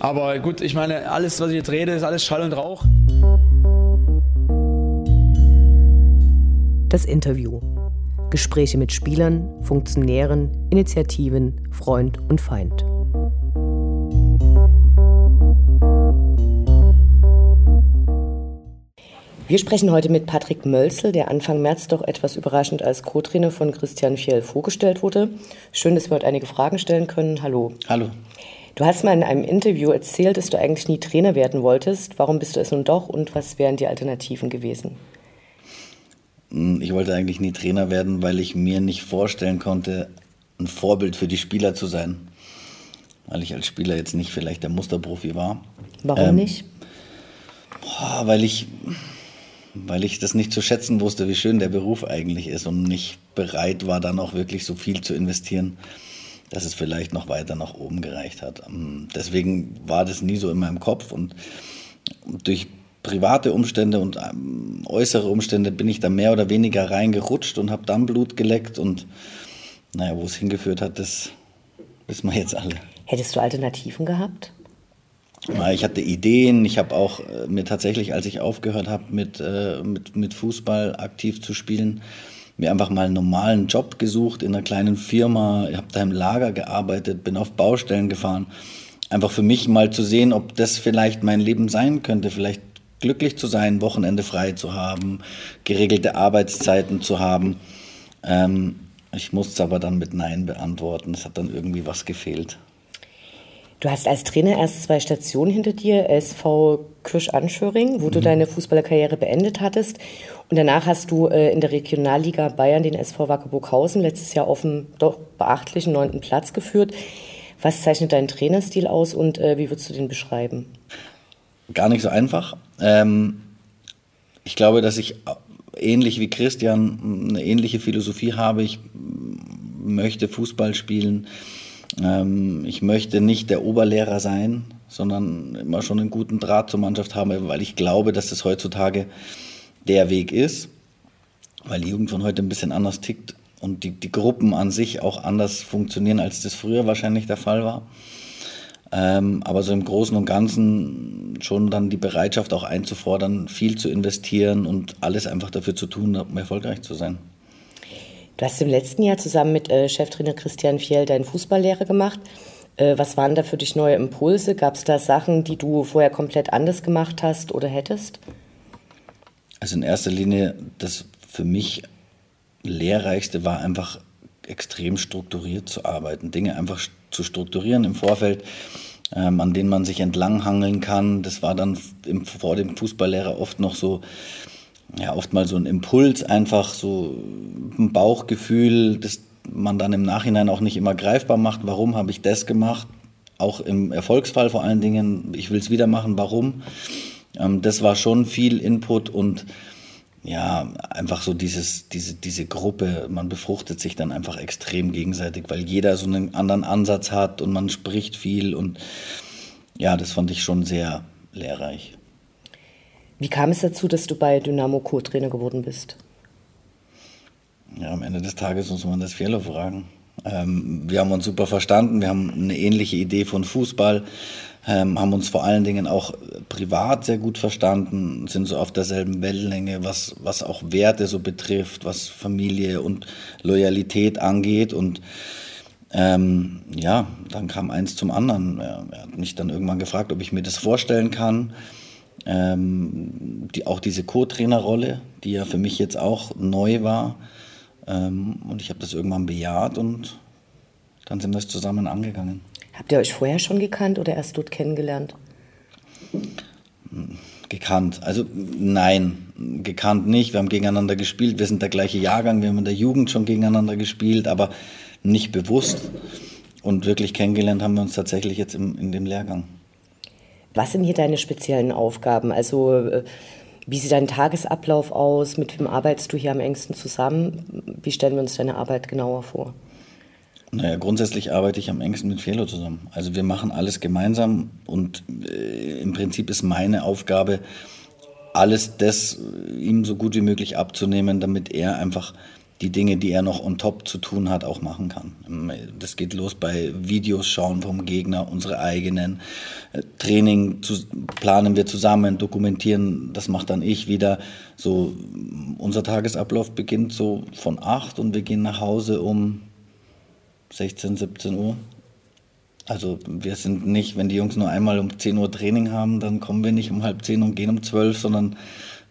Aber gut, ich meine, alles, was ich jetzt rede, ist alles Schall und Rauch. Das Interview. Gespräche mit Spielern, Funktionären, Initiativen, Freund und Feind. Wir sprechen heute mit Patrick Mölzel, der Anfang März doch etwas überraschend als Co-Trainer von Christian Fjell vorgestellt wurde. Schön, dass wir heute einige Fragen stellen können. Hallo. Hallo. Du hast mal in einem Interview erzählt, dass du eigentlich nie Trainer werden wolltest. Warum bist du es nun doch und was wären die Alternativen gewesen? Hm, ich wollte eigentlich nie Trainer werden, weil ich mir nicht vorstellen konnte, ein Vorbild für die Spieler zu sein. Weil ich als Spieler jetzt nicht vielleicht der Musterprofi war. Warum ähm, nicht? Boah, weil ich weil ich das nicht zu schätzen wusste, wie schön der Beruf eigentlich ist und nicht bereit war, dann auch wirklich so viel zu investieren, dass es vielleicht noch weiter nach oben gereicht hat. Ähm, deswegen war das nie so in meinem Kopf und durch private Umstände und ähm, äußere Umstände bin ich da mehr oder weniger reingerutscht und habe dann Blut geleckt und naja, wo es hingeführt hat, das wissen wir jetzt alle. Hättest du Alternativen gehabt? Ich hatte Ideen. Ich habe auch äh, mir tatsächlich, als ich aufgehört habe, mit, äh, mit, mit Fußball aktiv zu spielen, mir einfach mal einen normalen Job gesucht in einer kleinen Firma. Ich habe da im Lager gearbeitet, bin auf Baustellen gefahren. Einfach für mich mal zu sehen, ob das vielleicht mein Leben sein könnte. Vielleicht glücklich zu sein, Wochenende frei zu haben, geregelte Arbeitszeiten zu haben. Ähm, ich musste es aber dann mit Nein beantworten. Es hat dann irgendwie was gefehlt. Du hast als Trainer erst zwei Stationen hinter dir, SV Kirsch-Anschöring, wo mhm. du deine Fußballerkarriere beendet hattest. Und danach hast du äh, in der Regionalliga Bayern den SV Wackerburghausen letztes Jahr auf dem doch beachtlichen neunten Platz geführt. Was zeichnet deinen Trainerstil aus und äh, wie würdest du den beschreiben? Gar nicht so einfach. Ähm, ich glaube, dass ich ähnlich wie Christian eine ähnliche Philosophie habe. Ich möchte Fußball spielen ähm, ich möchte nicht der Oberlehrer sein, sondern immer schon einen guten Draht zur Mannschaft haben, weil ich glaube, dass das heutzutage der Weg ist, weil die Jugend von heute ein bisschen anders tickt und die, die Gruppen an sich auch anders funktionieren, als das früher wahrscheinlich der Fall war. Ähm, aber so im Großen und Ganzen schon dann die Bereitschaft auch einzufordern, viel zu investieren und alles einfach dafür zu tun, um erfolgreich zu sein. Du hast im letzten Jahr zusammen mit äh, Cheftrainer Christian Fjell deine Fußballlehre gemacht. Äh, was waren da für dich neue Impulse? Gab es da Sachen, die du vorher komplett anders gemacht hast oder hättest? Also in erster Linie, das für mich lehrreichste war einfach extrem strukturiert zu arbeiten, Dinge einfach zu strukturieren im Vorfeld, ähm, an denen man sich entlanghangeln kann. Das war dann im, vor dem Fußballlehrer oft noch so ja, oft mal so ein Impuls, einfach so ein Bauchgefühl, das man dann im Nachhinein auch nicht immer greifbar macht. Warum habe ich das gemacht? Auch im Erfolgsfall vor allen Dingen, ich will es wieder machen, warum? Ähm, das war schon viel Input und ja, einfach so dieses, diese, diese Gruppe, man befruchtet sich dann einfach extrem gegenseitig, weil jeder so einen anderen Ansatz hat und man spricht viel und ja, das fand ich schon sehr lehrreich. Wie kam es dazu, dass du bei Dynamo Co-Trainer geworden bist? Ja, am Ende des Tages muss man das Fehler fragen. Ähm, wir haben uns super verstanden, wir haben eine ähnliche Idee von Fußball, ähm, haben uns vor allen Dingen auch privat sehr gut verstanden, sind so auf derselben Wellenlänge, was, was auch Werte so betrifft, was Familie und Loyalität angeht. Und ähm, ja, dann kam eins zum anderen. Er, er hat mich dann irgendwann gefragt, ob ich mir das vorstellen kann ähm, die, auch diese Co-Trainer-Rolle, die ja für mich jetzt auch neu war. Ähm, und ich habe das irgendwann bejaht und dann sind wir es zusammen angegangen. Habt ihr euch vorher schon gekannt oder erst dort kennengelernt? Gekannt. Also nein, gekannt nicht. Wir haben gegeneinander gespielt. Wir sind der gleiche Jahrgang. Wir haben in der Jugend schon gegeneinander gespielt, aber nicht bewusst. Und wirklich kennengelernt haben wir uns tatsächlich jetzt im, in dem Lehrgang. Was sind hier deine speziellen Aufgaben? Also äh, wie sieht dein Tagesablauf aus? Mit wem arbeitest du hier am engsten zusammen? Wie stellen wir uns deine Arbeit genauer vor? Naja, grundsätzlich arbeite ich am engsten mit Felo zusammen. Also wir machen alles gemeinsam und äh, im Prinzip ist meine Aufgabe, alles das ihm so gut wie möglich abzunehmen, damit er einfach die Dinge, die er noch on top zu tun hat, auch machen kann. Das geht los bei Videos schauen vom Gegner, unsere eigenen. Äh, Training zu, planen wir zusammen, dokumentieren, das macht dann ich wieder. So, unser Tagesablauf beginnt so von 8 und wir gehen nach Hause um 16, 17 Uhr. Also wir sind nicht, wenn die Jungs nur einmal um 10 Uhr Training haben, dann kommen wir nicht um halb 10 und gehen um 12, sondern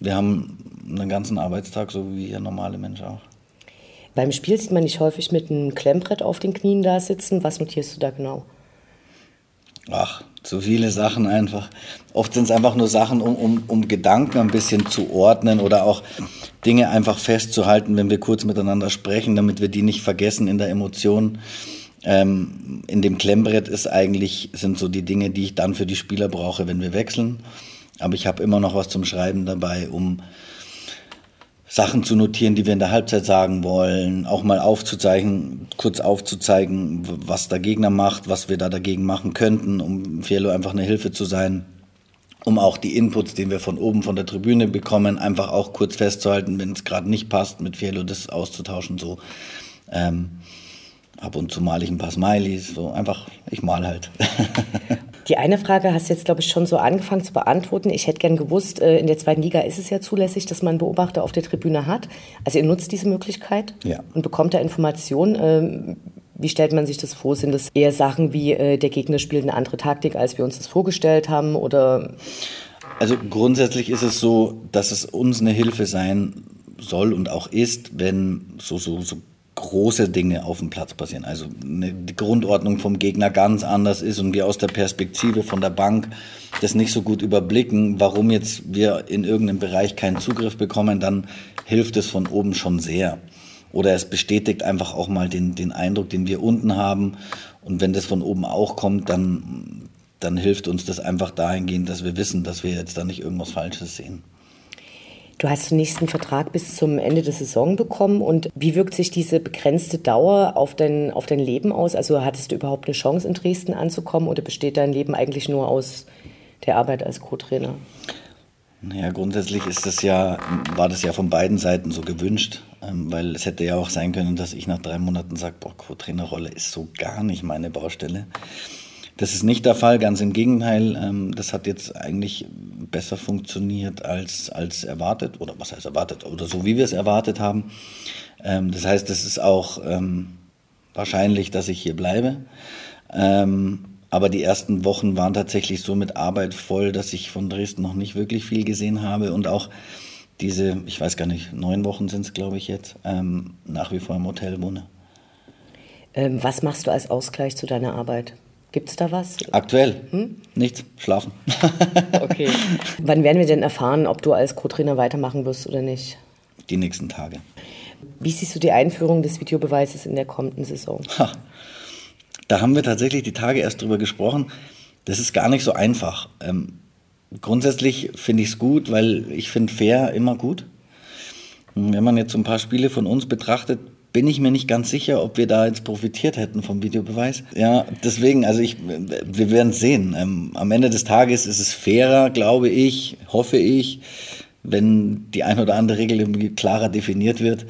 wir haben einen ganzen Arbeitstag, so wie der normale Mensch auch. Beim Spiel sieht man dich häufig mit einem Klemmbrett auf den Knien da sitzen. Was notierst du da genau? Ach, zu viele Sachen einfach. Oft sind es einfach nur Sachen, um, um, um Gedanken ein bisschen zu ordnen oder auch Dinge einfach festzuhalten, wenn wir kurz miteinander sprechen, damit wir die nicht vergessen in der Emotion. Ähm, in dem Klemmbrett ist eigentlich, sind so die Dinge, die ich dann für die Spieler brauche, wenn wir wechseln. Aber ich habe immer noch was zum Schreiben dabei, um Sachen zu notieren, die wir in der Halbzeit sagen wollen, auch mal aufzuzeigen, kurz aufzuzeigen, was der Gegner macht, was wir da dagegen machen könnten, um Fiello einfach eine Hilfe zu sein, um auch die Inputs, die wir von oben von der Tribüne bekommen, einfach auch kurz festzuhalten, wenn es gerade nicht passt, mit Fiello das auszutauschen, so. Ähm, ab und zu male ich ein paar Smileys, so einfach, ich mal halt. Die eine Frage hast du jetzt, glaube ich, schon so angefangen zu beantworten. Ich hätte gern gewusst, äh, in der zweiten Liga ist es ja zulässig, dass man Beobachter auf der Tribüne hat. Also ihr nutzt diese Möglichkeit ja. und bekommt da Informationen. Ähm, wie stellt man sich das vor? Sind das eher Sachen wie, äh, der Gegner spielt eine andere Taktik, als wir uns das vorgestellt haben? Oder? Also grundsätzlich ist es so, dass es uns eine Hilfe sein soll und auch ist, wenn so, so, so große Dinge auf dem Platz passieren. Also die Grundordnung vom Gegner ganz anders ist und wir aus der Perspektive von der Bank das nicht so gut überblicken, warum jetzt wir in irgendeinem Bereich keinen Zugriff bekommen, dann hilft es von oben schon sehr. Oder es bestätigt einfach auch mal den, den Eindruck, den wir unten haben. Und wenn das von oben auch kommt, dann, dann hilft uns das einfach dahingehend, dass wir wissen, dass wir jetzt da nicht irgendwas Falsches sehen. Du hast den nächsten Vertrag bis zum Ende der Saison bekommen. Und wie wirkt sich diese begrenzte Dauer auf dein, auf dein Leben aus? Also hattest du überhaupt eine Chance, in Dresden anzukommen oder besteht dein Leben eigentlich nur aus der Arbeit als Co-Trainer? Naja, grundsätzlich ist das ja, war das ja von beiden Seiten so gewünscht, ähm, weil es hätte ja auch sein können, dass ich nach drei Monaten sage, Co-Trainerrolle ist so gar nicht meine Baustelle. Das ist nicht der Fall, ganz im Gegenteil. Ähm, das hat jetzt eigentlich besser funktioniert als, als erwartet, oder was heißt erwartet, oder so wie wir es erwartet haben. Ähm, das heißt, es ist auch ähm, wahrscheinlich, dass ich hier bleibe. aber die ersten Wochen waren tatsächlich so mit Arbeit voll, dass ich von Dresden noch nicht wirklich viel gesehen habe und auch diese, ich weiß gar nicht, neun Wochen sind es, glaube ich, jetzt, nach wie vor im Hotel wohne. was machst du als Ausgleich zu deiner Arbeit? Gibt es da was? Aktuell? Hm? Nichts. Schlafen. okay. Wann werden wir denn erfahren, ob du als Co-Trainer weitermachen wirst oder nicht? Die nächsten Tage. Wie siehst du die Einführung des Videobeweises in der kommenden Saison? Ha. Da haben wir tatsächlich die Tage erst drüber gesprochen. Das ist gar nicht so einfach. Ähm, grundsätzlich finde ich es gut, weil ich finde fair immer gut. Wenn man jetzt so ein paar Spiele von uns betrachtet, bin ich mir nicht ganz sicher, ob wir da jetzt profitiert hätten vom Videobeweis. Ja, deswegen, also ich, wir werden es sehen. Ähm, am Ende des Tages ist es fairer, glaube ich, hoffe ich, wenn die ein oder andere Regel klarer definiert wird.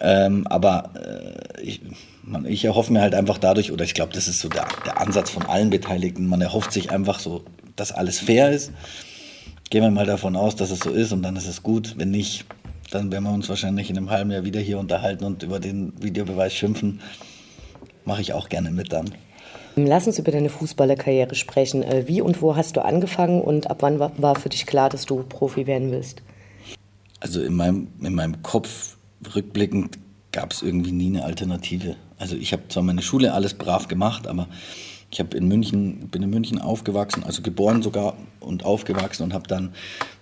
Ähm, aber äh, ich, man, ich erhoffe mir halt einfach dadurch, oder ich glaube, das ist so der, der Ansatz von allen Beteiligten, man erhofft sich einfach so, dass alles fair ist. Gehen wir mal davon aus, dass es so ist und dann ist es gut. Wenn nicht, dann werden wir uns wahrscheinlich in einem halben Jahr wieder hier unterhalten und über den Videobeweis schimpfen. Mache ich auch gerne mit dann. Lass uns über deine Fußballerkarriere sprechen. Äh, wie und wo hast du angefangen und ab wann war für dich klar, dass du Profi werden willst? Also in meinem, in meinem Kopf rückblickend gab es irgendwie nie eine Alternative. Also ich habe zwar meine Schule alles brav gemacht, aber ich habe in München, bin in München aufgewachsen, also geboren sogar und aufgewachsen und habe dann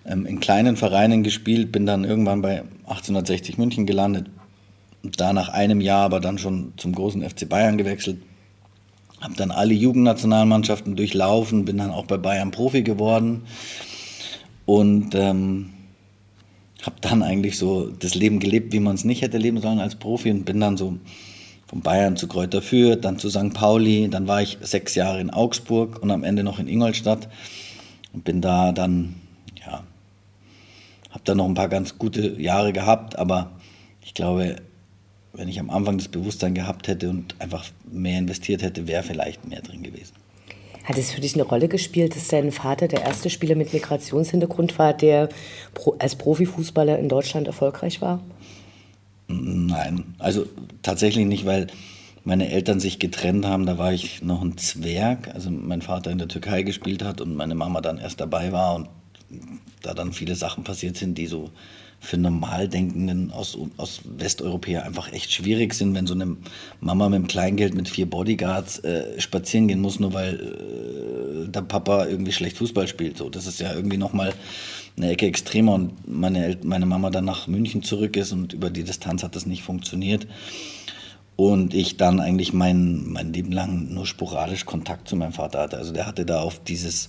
ähm, in kleinen Vereinen gespielt, bin dann irgendwann bei 1860 München gelandet, da nach einem Jahr aber dann schon zum großen FC Bayern gewechselt, habe dann alle Jugendnationalmannschaften durchlaufen, bin dann auch bei Bayern Profi geworden und ähm, habe dann eigentlich so das Leben gelebt, wie man es nicht hätte leben sollen als Profi und bin dann so von Bayern zu Kräuter Fürth, dann zu St. Pauli, dann war ich sechs Jahre in Augsburg und am Ende noch in Ingolstadt und bin da dann, ja, habe da noch ein paar ganz gute Jahre gehabt, aber ich glaube, wenn ich am Anfang das Bewusstsein gehabt hätte und einfach mehr investiert hätte, wäre vielleicht mehr drin gewesen. Hat es für dich eine Rolle gespielt, dass dein Vater der erste Spieler mit Migrationshintergrund war, der als Profifußballer in Deutschland erfolgreich war? Nein, also tatsächlich nicht, weil meine Eltern sich getrennt haben. Da war ich noch ein Zwerg, also mein Vater in der Türkei gespielt hat und meine Mama dann erst dabei war und da dann viele Sachen passiert sind, die so für Normaldenkenden aus, aus Westeuropäer einfach echt schwierig sind, wenn so eine Mama mit dem Kleingeld mit vier Bodyguards äh, spazieren gehen muss, nur weil äh, der Papa irgendwie schlecht Fußball spielt. So, das ist ja irgendwie nochmal eine Ecke extremer und meine, meine Mama dann nach München zurück ist und über die Distanz hat das nicht funktioniert. Und ich dann eigentlich mein, mein Leben lang nur sporadisch Kontakt zu meinem Vater hatte. Also der hatte da auf dieses,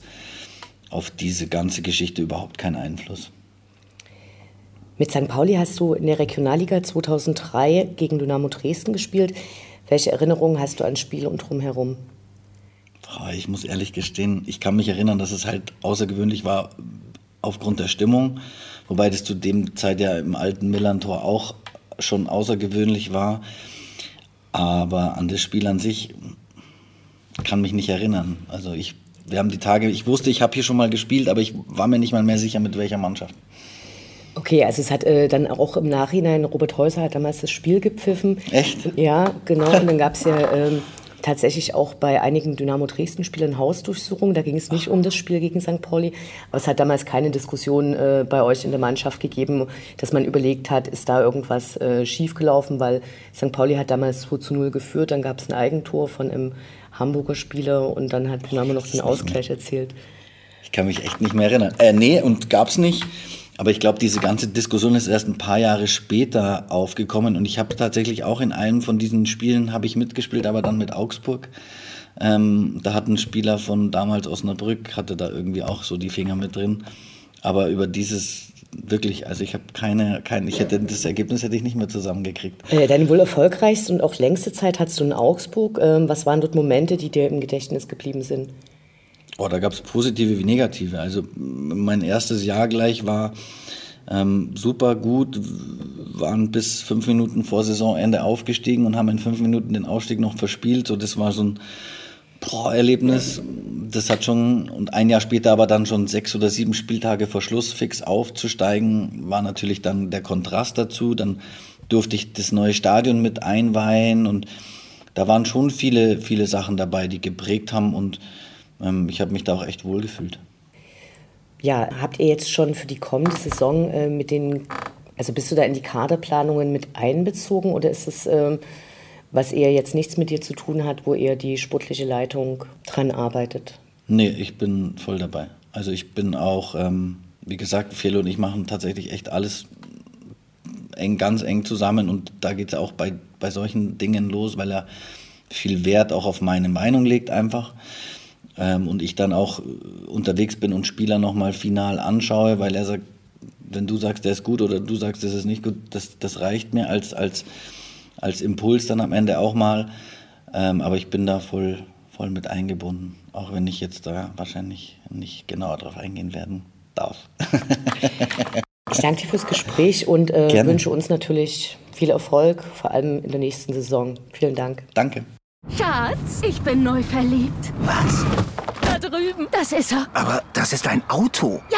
auf diese ganze Geschichte überhaupt keinen Einfluss. Mit St. Pauli hast du in der Regionalliga 2003 gegen Dynamo Dresden gespielt. Welche Erinnerungen hast du an Spiel und drumherum? Ich muss ehrlich gestehen, ich kann mich erinnern, dass es halt außergewöhnlich war aufgrund der Stimmung, wobei das zu dem Zeit ja im alten Millantor auch schon außergewöhnlich war. Aber an das Spiel an sich kann mich nicht erinnern. Also ich, wir haben die Tage, ich wusste, ich habe hier schon mal gespielt, aber ich war mir nicht mal mehr sicher, mit welcher Mannschaft. Okay, also es hat äh, dann auch im Nachhinein, Robert Häuser hat damals das Spiel gepfiffen. Echt? Ja, genau. Und dann gab es ja ähm, tatsächlich auch bei einigen Dynamo Dresden-Spielern Hausdurchsuchungen. Da ging es nicht um das Spiel gegen St. Pauli. Aber es hat damals keine Diskussion äh, bei euch in der Mannschaft gegeben, dass man überlegt hat, ist da irgendwas äh, schiefgelaufen, weil St. Pauli hat damals 2 zu 0 geführt. Dann gab es ein Eigentor von einem Hamburger Spieler und dann hat Dynamo noch den Ausgleich erzielt. Ich kann mich echt nicht mehr erinnern. Äh, nee, und gab es nicht. Aber ich glaube, diese ganze Diskussion ist erst ein paar Jahre später aufgekommen und ich habe tatsächlich auch in einem von diesen Spielen habe ich mitgespielt, aber dann mit Augsburg. Ähm, da hat ein Spieler von damals Osnabrück hatte da irgendwie auch so die Finger mit drin. Aber über dieses wirklich, also ich habe keine, kein, ich hätte das Ergebnis hätte ich nicht mehr zusammengekriegt. Äh, deine wohl erfolgreichste und auch längste Zeit hattest du in Augsburg. Ähm, was waren dort Momente, die dir im Gedächtnis geblieben sind? Oh, da gab es positive wie negative. Also mein erstes Jahr gleich war ähm, super gut, waren bis fünf Minuten vor Saisonende aufgestiegen und haben in fünf Minuten den Aufstieg noch verspielt. So, das war so ein boah, Erlebnis. Das hat schon, und ein Jahr später aber dann schon sechs oder sieben Spieltage vor Schluss fix aufzusteigen, war natürlich dann der Kontrast dazu. Dann durfte ich das neue Stadion mit einweihen und da waren schon viele, viele Sachen dabei, die geprägt haben und ähm, ich habe mich da auch echt wohl gefühlt. Ja, habt ihr jetzt schon für die kommende Saison äh, mit den, also bist du da in die Kaderplanungen mit einbezogen oder ist es, ähm, was eher jetzt nichts mit dir zu tun hat, wo eher die sportliche Leitung dran arbeitet? Nee, ich bin voll dabei. Also ich bin auch, ähm, wie gesagt, Felo und ich machen tatsächlich echt alles eng, ganz eng zusammen und da geht es auch bei, bei solchen Dingen los, weil er viel Wert auch auf meine Meinung legt einfach ähm, und ich dann auch äh, unterwegs bin und Spieler nochmal final anschaue, weil er sagt, wenn du sagst, der ist gut oder du sagst, das ist nicht gut, das, das reicht mir als, als, als Impuls dann am Ende auch mal. Ähm, aber ich bin da voll, voll mit eingebunden, auch wenn ich jetzt da wahrscheinlich nicht genauer drauf eingehen werden darf. ich danke dir fürs Gespräch und äh, wünsche uns natürlich viel Erfolg, vor allem in der nächsten Saison. Vielen Dank. Danke. Schatz, ich bin neu verliebt. Was? Da drüben. Das ist er. Aber das ist ein Auto. Ja,